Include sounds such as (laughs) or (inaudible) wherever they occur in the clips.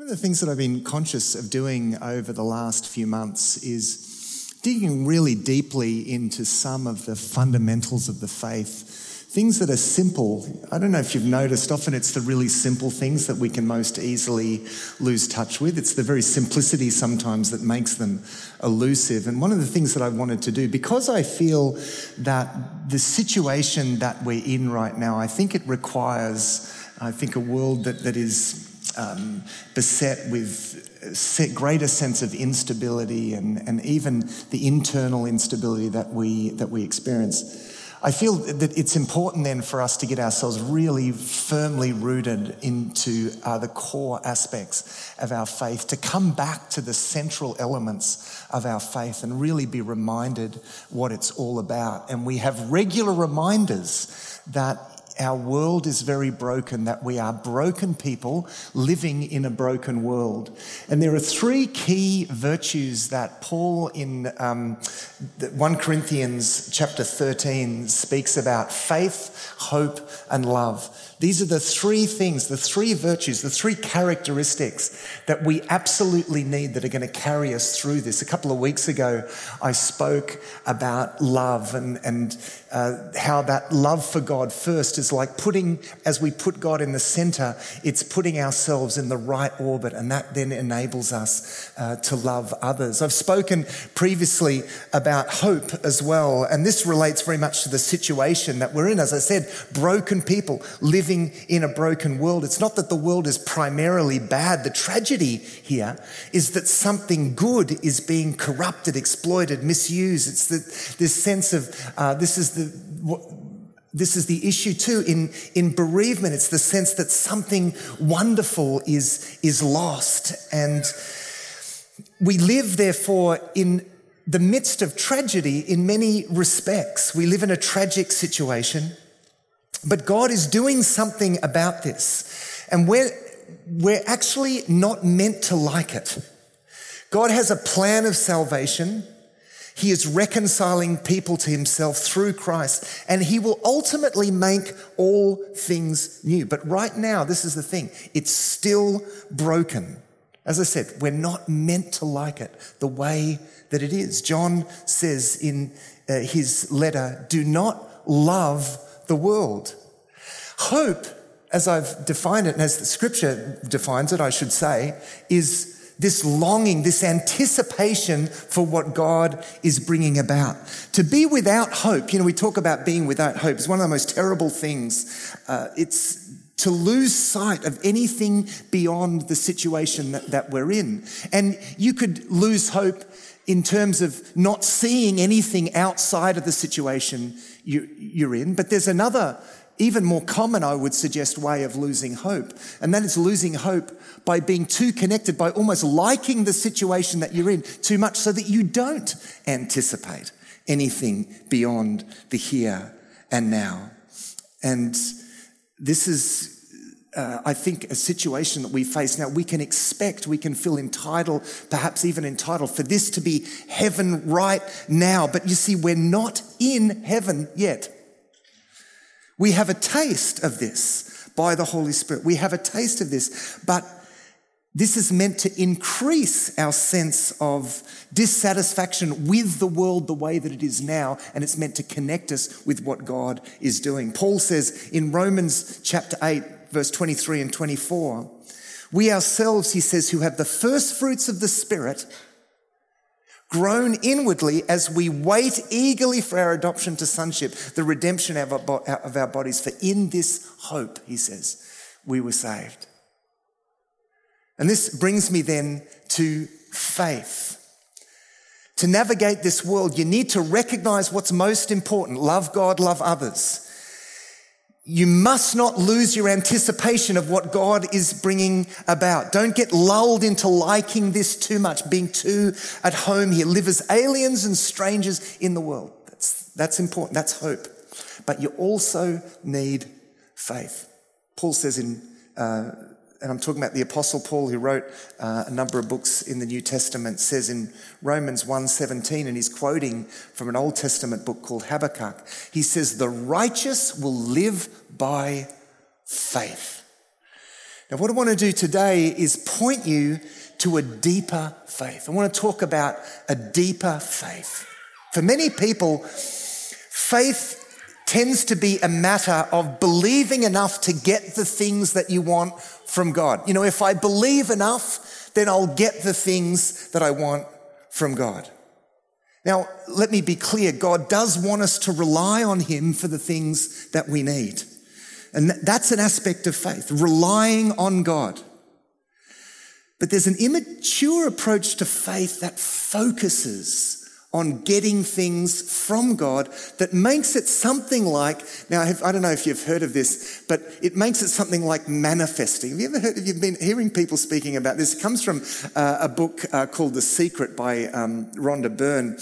One of the things that I've been conscious of doing over the last few months is digging really deeply into some of the fundamentals of the faith. Things that are simple. I don't know if you've noticed, often it's the really simple things that we can most easily lose touch with. It's the very simplicity sometimes that makes them elusive. And one of the things that I wanted to do, because I feel that the situation that we're in right now, I think it requires, I think, a world that, that is um, beset with greater sense of instability and, and even the internal instability that we, that we experience. I feel that it's important then for us to get ourselves really firmly rooted into uh, the core aspects of our faith, to come back to the central elements of our faith and really be reminded what it's all about. And we have regular reminders that our world is very broken, that we are broken people living in a broken world. And there are three key virtues that Paul in um, 1 Corinthians chapter 13 speaks about faith, hope, and love. These are the three things, the three virtues, the three characteristics that we absolutely need that are going to carry us through this. A couple of weeks ago, I spoke about love and, and uh, how that love for God first is like putting, as we put God in the center, it's putting ourselves in the right orbit, and that then enables us uh, to love others. I've spoken previously about hope as well, and this relates very much to the situation that we're in. As I said, broken people living in a broken world. It's not that the world is primarily bad. The tragedy here is that something good is being corrupted, exploited, misused. It's the, this sense of uh, this is the what, this is the issue too in, in bereavement. It's the sense that something wonderful is, is lost. And we live, therefore, in the midst of tragedy in many respects. We live in a tragic situation, but God is doing something about this. And we're, we're actually not meant to like it. God has a plan of salvation. He is reconciling people to himself through Christ, and he will ultimately make all things new. But right now, this is the thing it's still broken. As I said, we're not meant to like it the way that it is. John says in uh, his letter, do not love the world. Hope, as I've defined it, and as the scripture defines it, I should say, is this longing, this anticipation for what God is bringing about. To be without hope, you know, we talk about being without hope, is one of the most terrible things. Uh, it's to lose sight of anything beyond the situation that, that we're in. And you could lose hope in terms of not seeing anything outside of the situation you, you're in. But there's another even more common, I would suggest, way of losing hope. And that is losing hope by being too connected, by almost liking the situation that you're in too much so that you don't anticipate anything beyond the here and now. And this is uh, I think, a situation that we face now. We can expect, we can feel entitled, perhaps even entitled for this to be heaven right now. But you see, we're not in heaven yet. We have a taste of this by the Holy Spirit. We have a taste of this, but this is meant to increase our sense of dissatisfaction with the world the way that it is now, and it's meant to connect us with what God is doing. Paul says in Romans chapter 8, verse 23 and 24, we ourselves, he says, who have the first fruits of the Spirit, groan inwardly as we wait eagerly for our adoption to sonship, the redemption of our, of our bodies. For in this hope, he says, we were saved. And this brings me then to faith. To navigate this world, you need to recognize what's most important love God, love others you must not lose your anticipation of what God is bringing about. Don't get lulled into liking this too much, being too at home here. Live as aliens and strangers in the world. That's, that's important. That's hope. But you also need faith. Paul says in uh, and I'm talking about the Apostle Paul, who wrote uh, a number of books in the New Testament, says in Romans 1:17, and he's quoting from an Old Testament book called Habakkuk. He says, "The righteous will live by faith." Now, what I want to do today is point you to a deeper faith. I want to talk about a deeper faith. For many people, faith tends to be a matter of believing enough to get the things that you want from God. You know, if I believe enough, then I'll get the things that I want from God. Now, let me be clear. God does want us to rely on Him for the things that we need. And that's an aspect of faith, relying on God. But there's an immature approach to faith that focuses on getting things from God that makes it something like, now I don't know if you've heard of this, but it makes it something like manifesting. Have you ever heard, have you been hearing people speaking about this? It comes from uh, a book uh, called The Secret by um, Rhonda Byrne.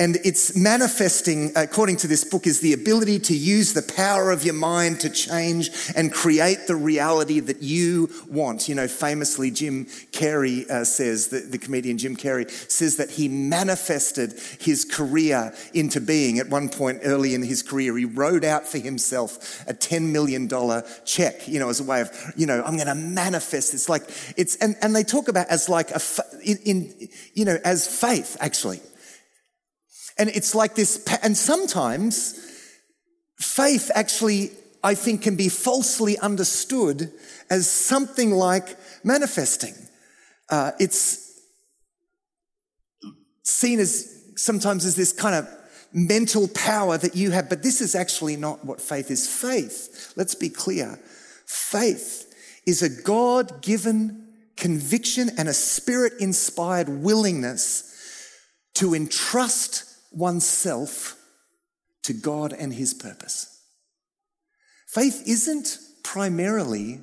And it's manifesting, according to this book, is the ability to use the power of your mind to change and create the reality that you want. You know, famously, Jim Carrey uh, says, the, the comedian Jim Carrey says that he manifested his career into being. At one point early in his career, he wrote out for himself a $10 million check, you know, as a way of, you know, I'm going to manifest. It's like, it's, and, and they talk about as like a, in, in you know, as faith, actually. And it's like this, and sometimes faith actually, I think, can be falsely understood as something like manifesting. Uh, it's seen as sometimes as this kind of mental power that you have, but this is actually not what faith is. Faith, let's be clear, faith is a God given conviction and a spirit inspired willingness to entrust oneself to God and His purpose. Faith isn't primarily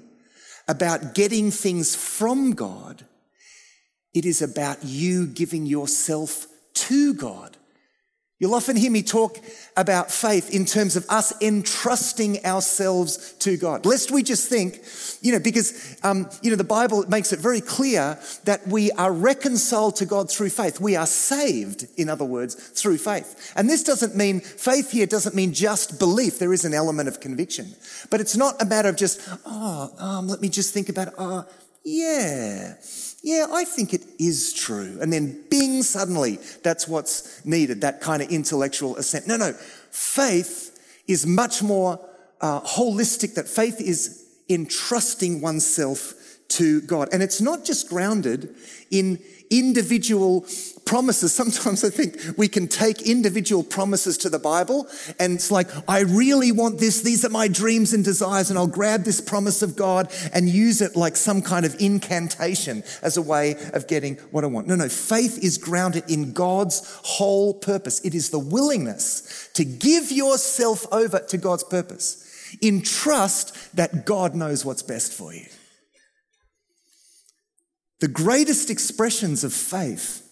about getting things from God, it is about you giving yourself to God You'll often hear me talk about faith in terms of us entrusting ourselves to God. Lest we just think, you know, because, um, you know, the Bible makes it very clear that we are reconciled to God through faith. We are saved, in other words, through faith. And this doesn't mean, faith here doesn't mean just belief. There is an element of conviction. But it's not a matter of just, oh, um, let me just think about, oh, yeah yeah, I think it is true. And then bing, suddenly that's what's needed, that kind of intellectual assent. No, no. Faith is much more uh, holistic, that faith is entrusting oneself to God. And it's not just grounded in individual promises. Sometimes I think we can take individual promises to the Bible and it's like, I really want this. These are my dreams and desires. And I'll grab this promise of God and use it like some kind of incantation as a way of getting what I want. No, no. Faith is grounded in God's whole purpose. It is the willingness to give yourself over to God's purpose in trust that God knows what's best for you. The greatest expressions of faith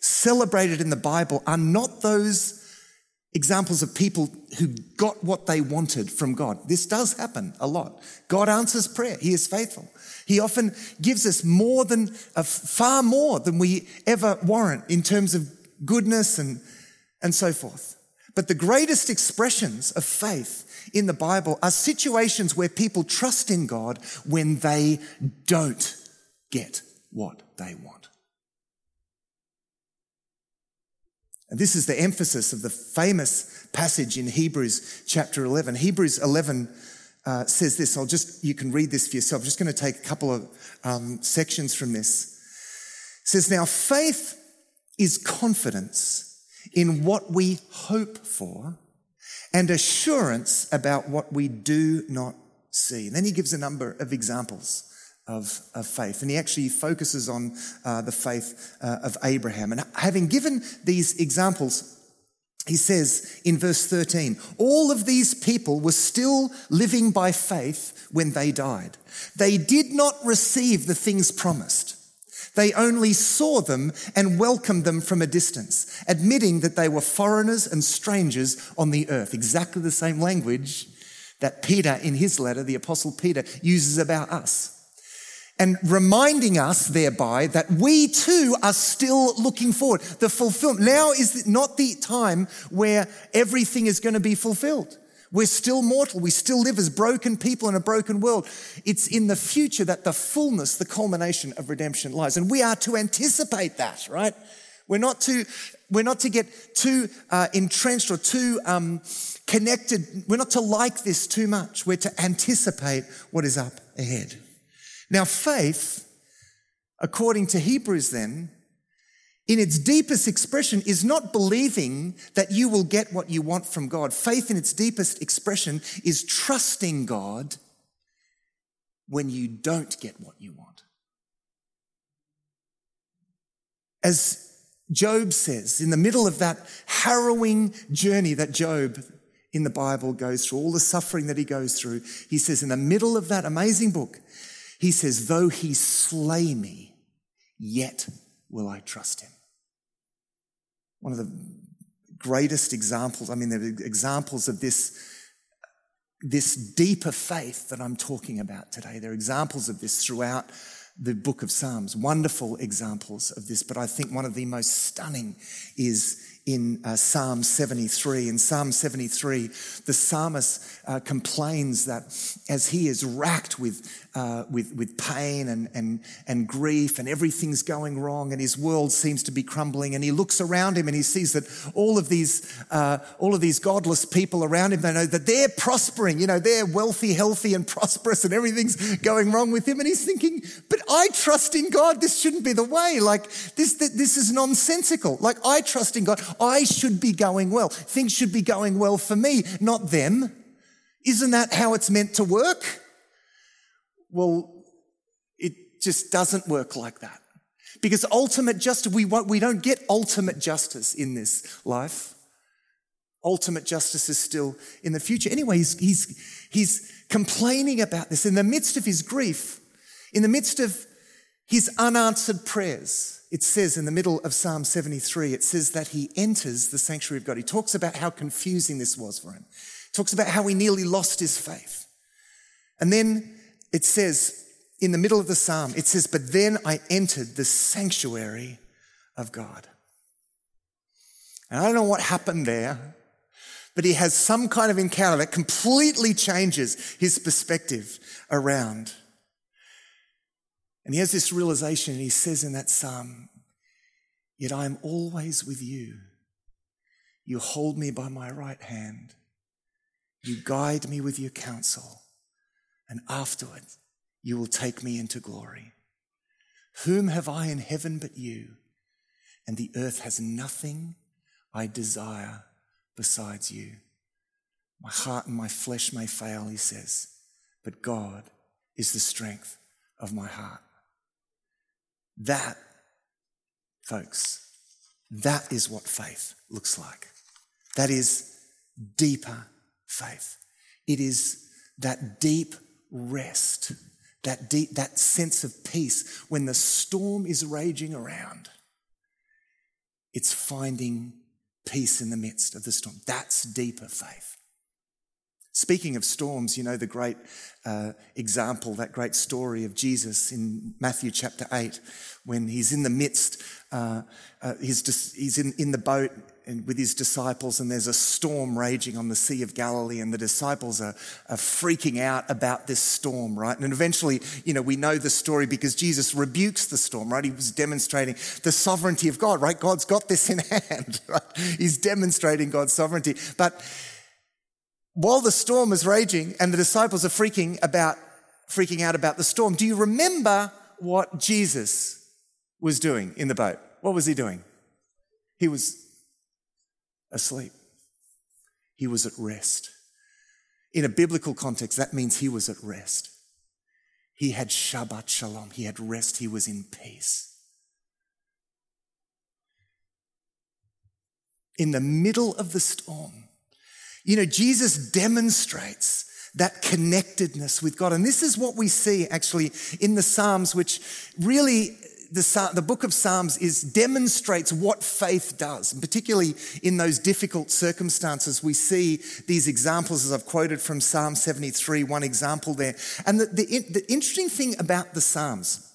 celebrated in the Bible are not those examples of people who got what they wanted from God. This does happen a lot. God answers prayer. He is faithful. He often gives us more than, uh, far more than we ever warrant in terms of goodness and, and so forth. But the greatest expressions of faith in the Bible are situations where people trust in God when they don't get what they want. And this is the emphasis of the famous passage in Hebrews chapter 11. Hebrews 11 uh, says this. I'll just, you can read this for yourself. I'm just going to take a couple of um, sections from this. It says, Now faith is confidence in what we hope for and assurance about what we do not see. And then he gives a number of examples of, of faith. And he actually focuses on uh, the faith uh, of Abraham. And having given these examples, he says in verse 13, all of these people were still living by faith when they died. They did not receive the things promised. They only saw them and welcomed them from a distance, admitting that they were foreigners and strangers on the earth. Exactly the same language that Peter, in his letter, the apostle Peter, uses about us and reminding us thereby that we too are still looking forward. The fulfillment. Now is not the time where everything is going to be fulfilled. We're still mortal. We still live as broken people in a broken world. It's in the future that the fullness, the culmination of redemption lies. And we are to anticipate that, right? We're not to, we're not to get too uh, entrenched or too um, connected. We're not to like this too much. We're to anticipate what is up ahead. Now, faith, according to Hebrews, then, in its deepest expression is not believing that you will get what you want from God. Faith in its deepest expression is trusting God when you don't get what you want. As Job says, in the middle of that harrowing journey that Job in the Bible goes through, all the suffering that he goes through, he says, in the middle of that amazing book, he says, though he slay me, yet will I trust him. One of the greatest examples, I mean, there are examples of this, this deeper faith that I'm talking about today. There are examples of this throughout the book of Psalms, wonderful examples of this, but I think one of the most stunning is in uh, Psalm 73. In Psalm 73, the psalmist uh, complains that as he is racked with, uh, with, with pain and, and, and grief and everything's going wrong and his world seems to be crumbling and he looks around him and he sees that all of these, uh, all of these godless people around him, they know that they're prospering, you know, they're wealthy, healthy and prosperous and everything's going wrong with him. And he's thinking, but I trust in God. This shouldn't be the way. Like this, this is nonsensical. Like I trust in God. I should be going well. Things should be going well for me, not them. Isn't that how it's meant to work? Well, it just doesn't work like that. Because ultimate justice, we, we don't get ultimate justice in this life. Ultimate justice is still in the future. Anyway, he's, he's, he's complaining about this in the midst of his grief, in the midst of his unanswered prayers. It says in the middle of Psalm 73, it says that he enters the sanctuary of God. He talks about how confusing this was for him. He talks about how he nearly lost his faith. And then it says in the middle of the psalm, it says, But then I entered the sanctuary of God. And I don't know what happened there, but he has some kind of encounter that completely changes his perspective around and he has this realization, and he says in that psalm, Yet I am always with you. You hold me by my right hand. You guide me with your counsel. And afterward, you will take me into glory. Whom have I in heaven but you? And the earth has nothing I desire besides you. My heart and my flesh may fail, he says, but God is the strength of my heart. That, folks, that is what faith looks like. That is deeper faith. It is that deep rest, that deep, that sense of peace when the storm is raging around. It's finding peace in the midst of the storm. That's deeper faith. Speaking of storms, you know the great uh, example, that great story of Jesus in Matthew chapter 8, when he's in the midst, uh, uh, he's, he's in, in the boat and with his disciples, and there's a storm raging on the Sea of Galilee, and the disciples are, are freaking out about this storm, right? And eventually, you know, we know the story because Jesus rebukes the storm, right? He was demonstrating the sovereignty of God, right? God's got this in (laughs) hand, right? He's demonstrating God's sovereignty. But while the storm is raging and the disciples are freaking about, freaking out about the storm, do you remember what Jesus was doing in the boat? What was he doing? He was asleep. He was at rest. In a biblical context, that means he was at rest. He had Shabbat Shalom. He had rest. He was in peace. In the middle of the storm, you know, Jesus demonstrates that connectedness with God. And this is what we see actually in the Psalms, which really the, the book of Psalms is demonstrates what faith does, and particularly in those difficult circumstances. We see these examples, as I've quoted from Psalm 73, one example there. And the, the, the interesting thing about the Psalms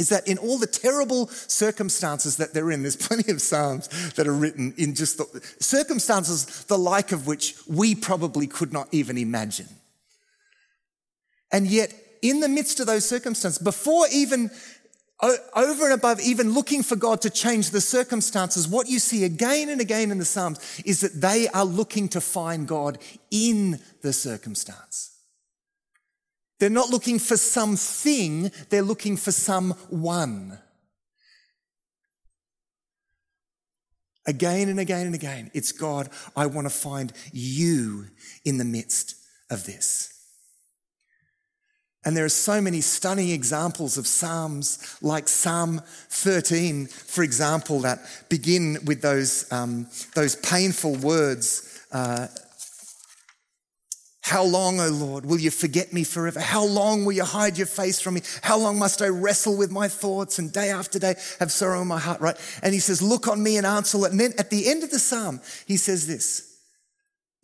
is that in all the terrible circumstances that they're in, there's plenty of Psalms that are written in just the circumstances the like of which we probably could not even imagine. And yet, in the midst of those circumstances, before even over and above even looking for God to change the circumstances, what you see again and again in the Psalms is that they are looking to find God in the circumstance. They're not looking for something, they're looking for someone. Again and again and again, it's God, I want to find you in the midst of this. And there are so many stunning examples of Psalms, like Psalm 13, for example, that begin with those, um, those painful words. Uh, how long, O Lord, will you forget me forever? How long will you hide your face from me? How long must I wrestle with my thoughts and day after day have sorrow in my heart, right? And he says, Look on me and answer it. And then at the end of the psalm, he says this,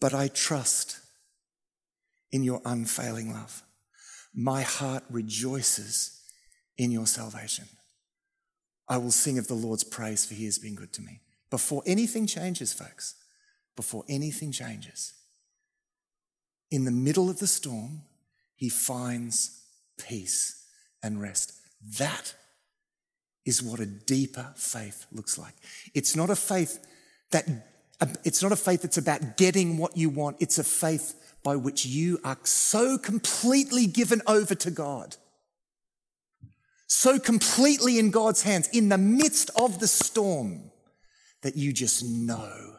But I trust in your unfailing love. My heart rejoices in your salvation. I will sing of the Lord's praise, for he has been good to me. Before anything changes, folks, before anything changes, in the middle of the storm, he finds peace and rest. That is what a deeper faith looks like. It's not a faith that it's not a faith that's about getting what you want. It's a faith by which you are so completely given over to God, so completely in God's hands, in the midst of the storm, that you just know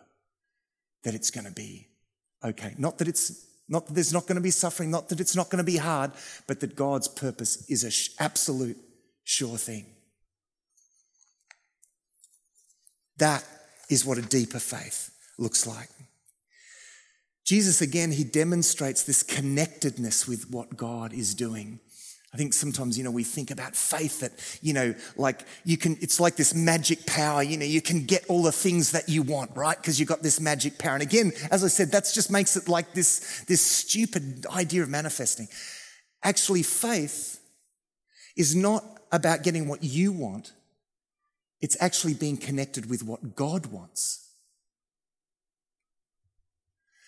that it's going to be okay. Not that it's not that there's not going to be suffering, not that it's not going to be hard, but that God's purpose is an absolute sure thing. That is what a deeper faith looks like. Jesus, again, he demonstrates this connectedness with what God is doing. I think sometimes, you know, we think about faith that, you know, like you can, it's like this magic power, you know, you can get all the things that you want, right? Because you've got this magic power. And again, as I said, that just makes it like this, this stupid idea of manifesting. Actually, faith is not about getting what you want. It's actually being connected with what God wants.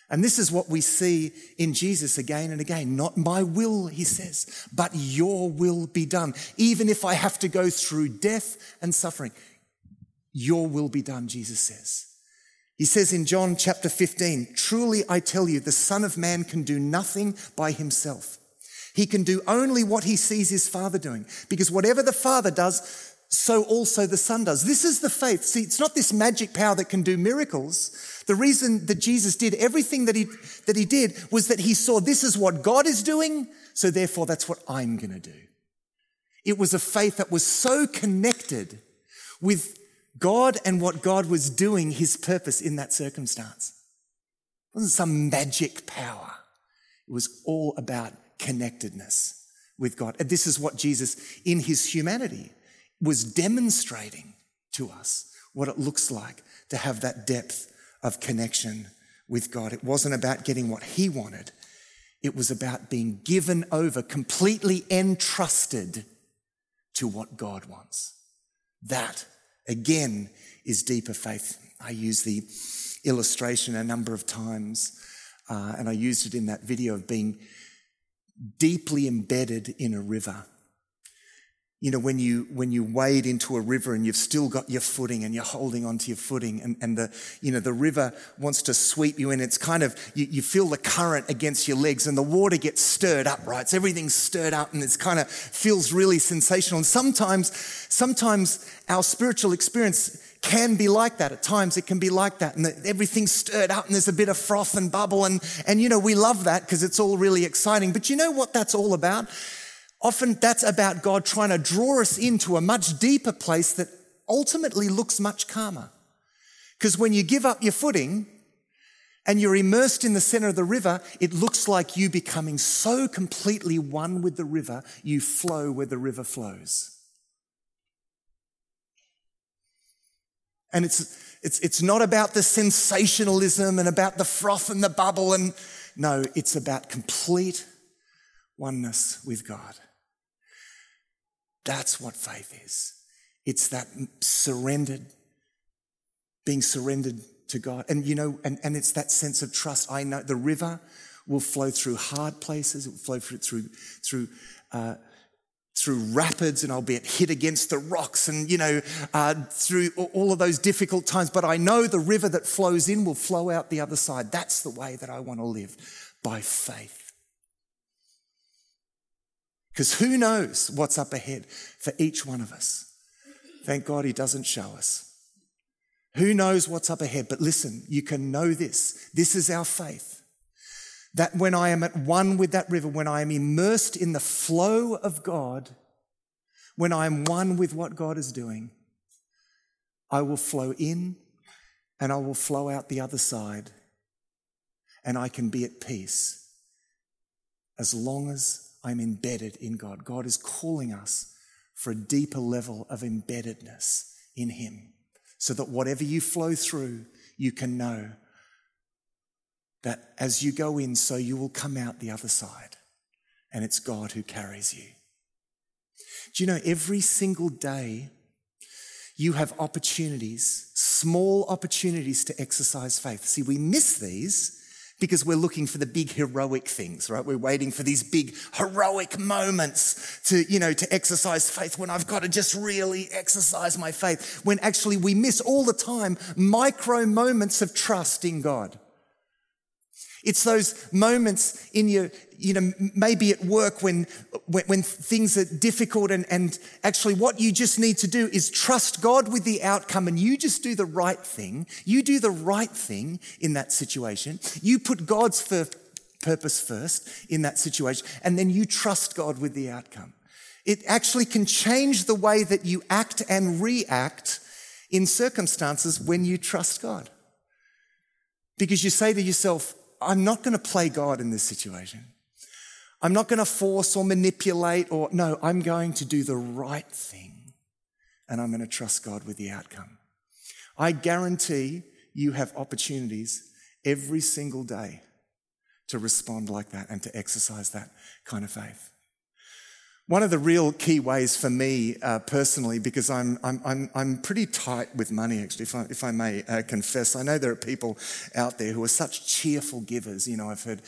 And this is what we see in Jesus again and again. Not my will, he says, but your will be done. Even if I have to go through death and suffering, your will be done, Jesus says. He says in John chapter 15, truly I tell you, the Son of Man can do nothing by himself. He can do only what he sees his Father doing. Because whatever the Father does, so also the Son does. This is the faith. See, it's not this magic power that can do miracles. The reason that Jesus did everything that he, that he did was that he saw this is what God is doing, so therefore that's what I'm going to do. It was a faith that was so connected with God and what God was doing, his purpose in that circumstance. It wasn't some magic power. It was all about connectedness with God. And this is what Jesus, in his humanity, was demonstrating to us what it looks like to have that depth of connection with God. It wasn't about getting what he wanted. It was about being given over, completely entrusted to what God wants. That, again, is deeper faith. I use the illustration a number of times, uh, and I used it in that video of being deeply embedded in a river you know, when you, when you wade into a river and you've still got your footing and you're holding onto your footing and, and the, you know, the river wants to sweep you in. It's kind of, you, you feel the current against your legs and the water gets stirred up, right? So everything's stirred up and it's kind of feels really sensational. And sometimes, sometimes our spiritual experience can be like that. At times it can be like that and everything's stirred up and there's a bit of froth and bubble and, and you know, we love that because it's all really exciting. But you know what that's all about? Often that's about God trying to draw us into a much deeper place that ultimately looks much calmer. Because when you give up your footing and you're immersed in the center of the river, it looks like you becoming so completely one with the river, you flow where the river flows. And it's, it's, it's not about the sensationalism and about the froth and the bubble and no, it's about complete oneness with God. That's what faith is. It's that surrendered, being surrendered to God. And you know, and, and it's that sense of trust. I know the river will flow through hard places, it will flow through, through, through uh, through rapids and I'll be hit against the rocks and, you know, uh, through all of those difficult times. But I know the river that flows in will flow out the other side. That's the way that I want to live by faith. Because who knows what's up ahead for each one of us? Thank God he doesn't show us. Who knows what's up ahead? But listen, you can know this. This is our faith that when I am at one with that river, when I am immersed in the flow of God, when I am one with what God is doing, I will flow in and I will flow out the other side and I can be at peace as long as I'm embedded in God. God is calling us for a deeper level of embeddedness in Him so that whatever you flow through, you can know that as you go in, so you will come out the other side. And it's God who carries you. Do you know every single day you have opportunities, small opportunities to exercise faith? See, we miss these because we're looking for the big heroic things, right? We're waiting for these big heroic moments to, you know, to exercise faith when I've got to just really exercise my faith. When actually we miss all the time micro moments of trust in God. It's those moments in your, you know, maybe at work when, when, when, things are difficult and, and actually what you just need to do is trust God with the outcome and you just do the right thing. You do the right thing in that situation. You put God's purpose first in that situation and then you trust God with the outcome. It actually can change the way that you act and react in circumstances when you trust God. Because you say to yourself, I'm not going to play God in this situation. I'm not going to force or manipulate or, no, I'm going to do the right thing and I'm going to trust God with the outcome. I guarantee you have opportunities every single day to respond like that and to exercise that kind of faith. One of the real key ways for me uh, personally, because I'm, I'm, I'm, I'm pretty tight with money, actually, if I, if I may uh, confess. I know there are people out there who are such cheerful givers. You know, I've heard,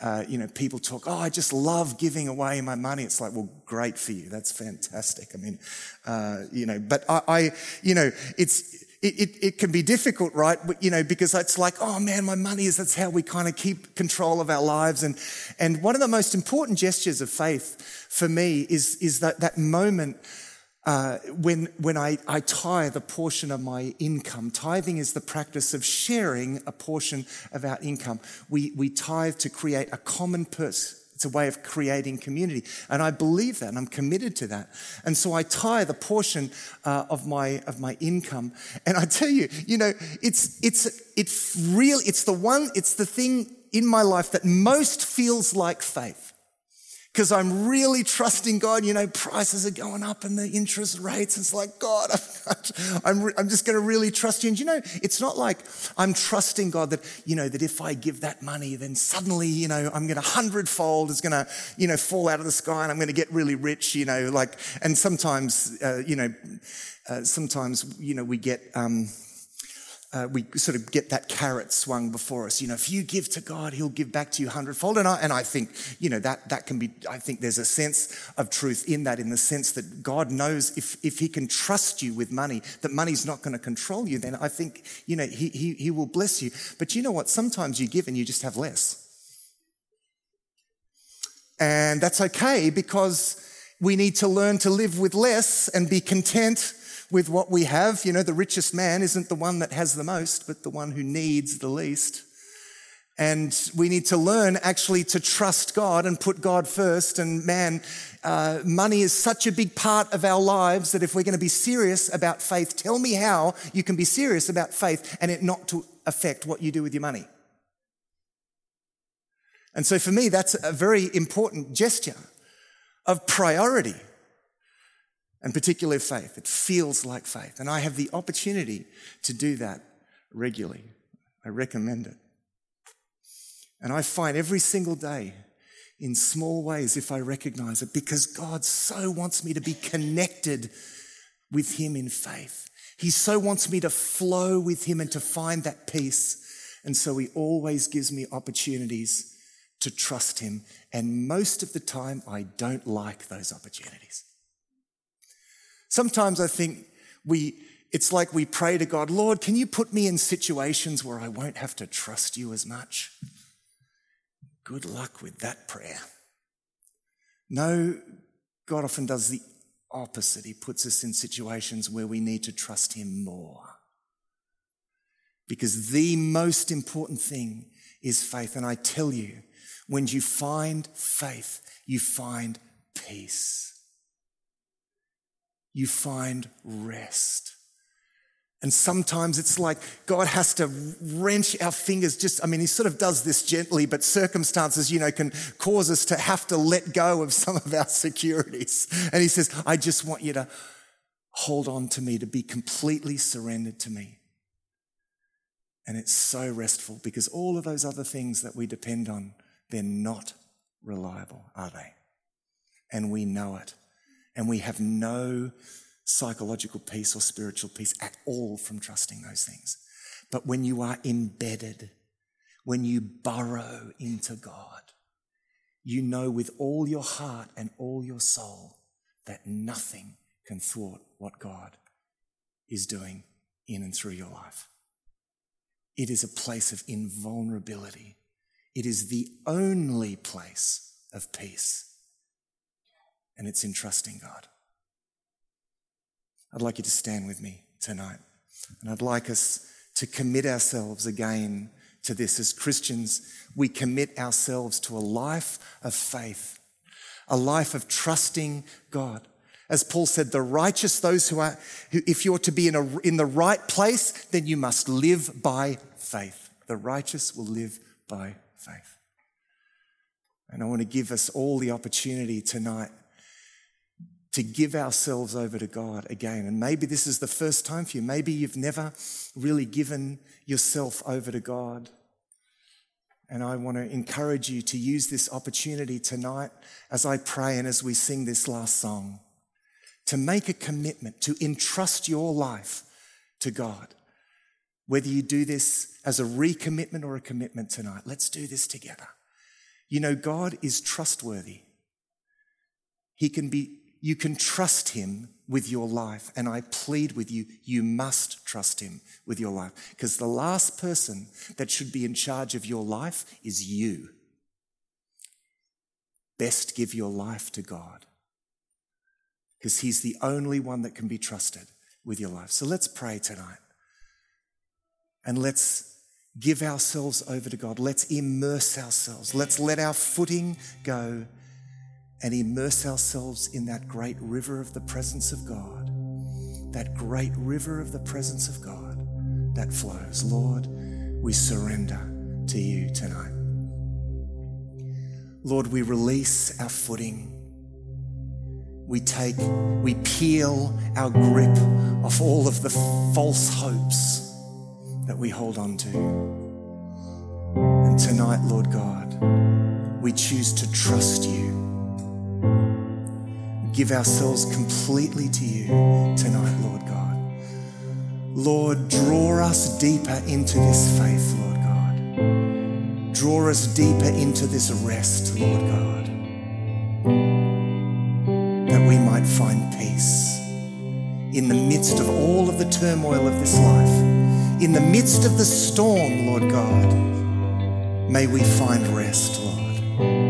uh, you know, people talk, oh, I just love giving away my money. It's like, well, great for you. That's fantastic. I mean, uh, you know, but I, I you know, it's, it, it, it, can be difficult, right? You know, because it's like, oh man, my money is, that's how we kind of keep control of our lives. And, and one of the most important gestures of faith for me is, is that, that moment uh, when, when I, I tithe a portion of my income. Tithing is the practice of sharing a portion of our income. We, we tithe to create a common purse it's a way of creating community. And I believe that and I'm committed to that. And so I tithe the portion uh, of my, of my income. And I tell you, you know, it's, it's, it's real, it's the one, it's the thing in my life that most feels like faith because I'm really trusting God. You know, prices are going up and the interest rates. It's like, God, (laughs) I'm, I'm, I'm just going to really trust you. And you know, it's not like I'm trusting God that, you know, that if I give that money, then suddenly, you know, I'm going to hundredfold is going to, you know, fall out of the sky and I'm going to get really rich, you know, like, and sometimes, uh, you know, uh, sometimes, you know, we get, um, uh, we sort of get that carrot swung before us. You know, if you give to God, He'll give back to you hundredfold. And I, and I think, you know, that, that can be, I think there's a sense of truth in that, in the sense that God knows if, if He can trust you with money, that money's not going to control you, then I think, you know, he, he, he will bless you. But you know what? Sometimes you give and you just have less. And that's okay because we need to learn to live with less and be content with what we have. You know, the richest man isn't the one that has the most, but the one who needs the least. And we need to learn actually to trust God and put God first. And man, uh, money is such a big part of our lives that if we're going to be serious about faith, tell me how you can be serious about faith and it not to affect what you do with your money. And so for me, that's a very important gesture of priority and particularly faith. It feels like faith. And I have the opportunity to do that regularly. I recommend it. And I find every single day in small ways if I recognize it because God so wants me to be connected with Him in faith. He so wants me to flow with Him and to find that peace. And so He always gives me opportunities to trust Him. And most of the time, I don't like those opportunities. Sometimes I think we, it's like we pray to God, Lord, can you put me in situations where I won't have to trust you as much? Good luck with that prayer. No, God often does the opposite. He puts us in situations where we need to trust Him more. Because the most important thing is faith. And I tell you, when you find faith, you find peace. You find rest. And sometimes it's like God has to wrench our fingers just, I mean, he sort of does this gently, but circumstances, you know, can cause us to have to let go of some of our securities. And he says, I just want you to hold on to me, to be completely surrendered to me. And it's so restful because all of those other things that we depend on, they're not reliable, are they? And we know it. And we have no psychological peace or spiritual peace at all from trusting those things. But when you are embedded, when you burrow into God, you know with all your heart and all your soul that nothing can thwart what God is doing in and through your life. It is a place of invulnerability. It is the only place of peace. And it's in trusting God. I'd like you to stand with me tonight. And I'd like us to commit ourselves again to this. As Christians, we commit ourselves to a life of faith, a life of trusting God. As Paul said, the righteous, those who are, who, if you're to be in, a, in the right place, then you must live by faith. The righteous will live by faith. And I want to give us all the opportunity tonight to give ourselves over to God again. And maybe this is the first time for you. Maybe you've never really given yourself over to God. And I want to encourage you to use this opportunity tonight as I pray and as we sing this last song to make a commitment to entrust your life to God. Whether you do this as a recommitment or a commitment tonight, let's do this together. You know, God is trustworthy. He can be you can trust him with your life. And I plead with you, you must trust him with your life. Because the last person that should be in charge of your life is you. Best give your life to God. Because he's the only one that can be trusted with your life. So let's pray tonight. And let's give ourselves over to God. Let's immerse ourselves. Let's let our footing go and immerse ourselves in that great river of the presence of God, that great river of the presence of God that flows. Lord, we surrender to you tonight. Lord, we release our footing. We take, we peel our grip off all of the false hopes that we hold on to. And tonight, Lord God, we choose to trust you give ourselves completely to you tonight, Lord God. Lord, draw us deeper into this faith, Lord God. Draw us deeper into this rest, Lord God, that we might find peace in the midst of all of the turmoil of this life, in the midst of the storm, Lord God. May we find rest, Lord.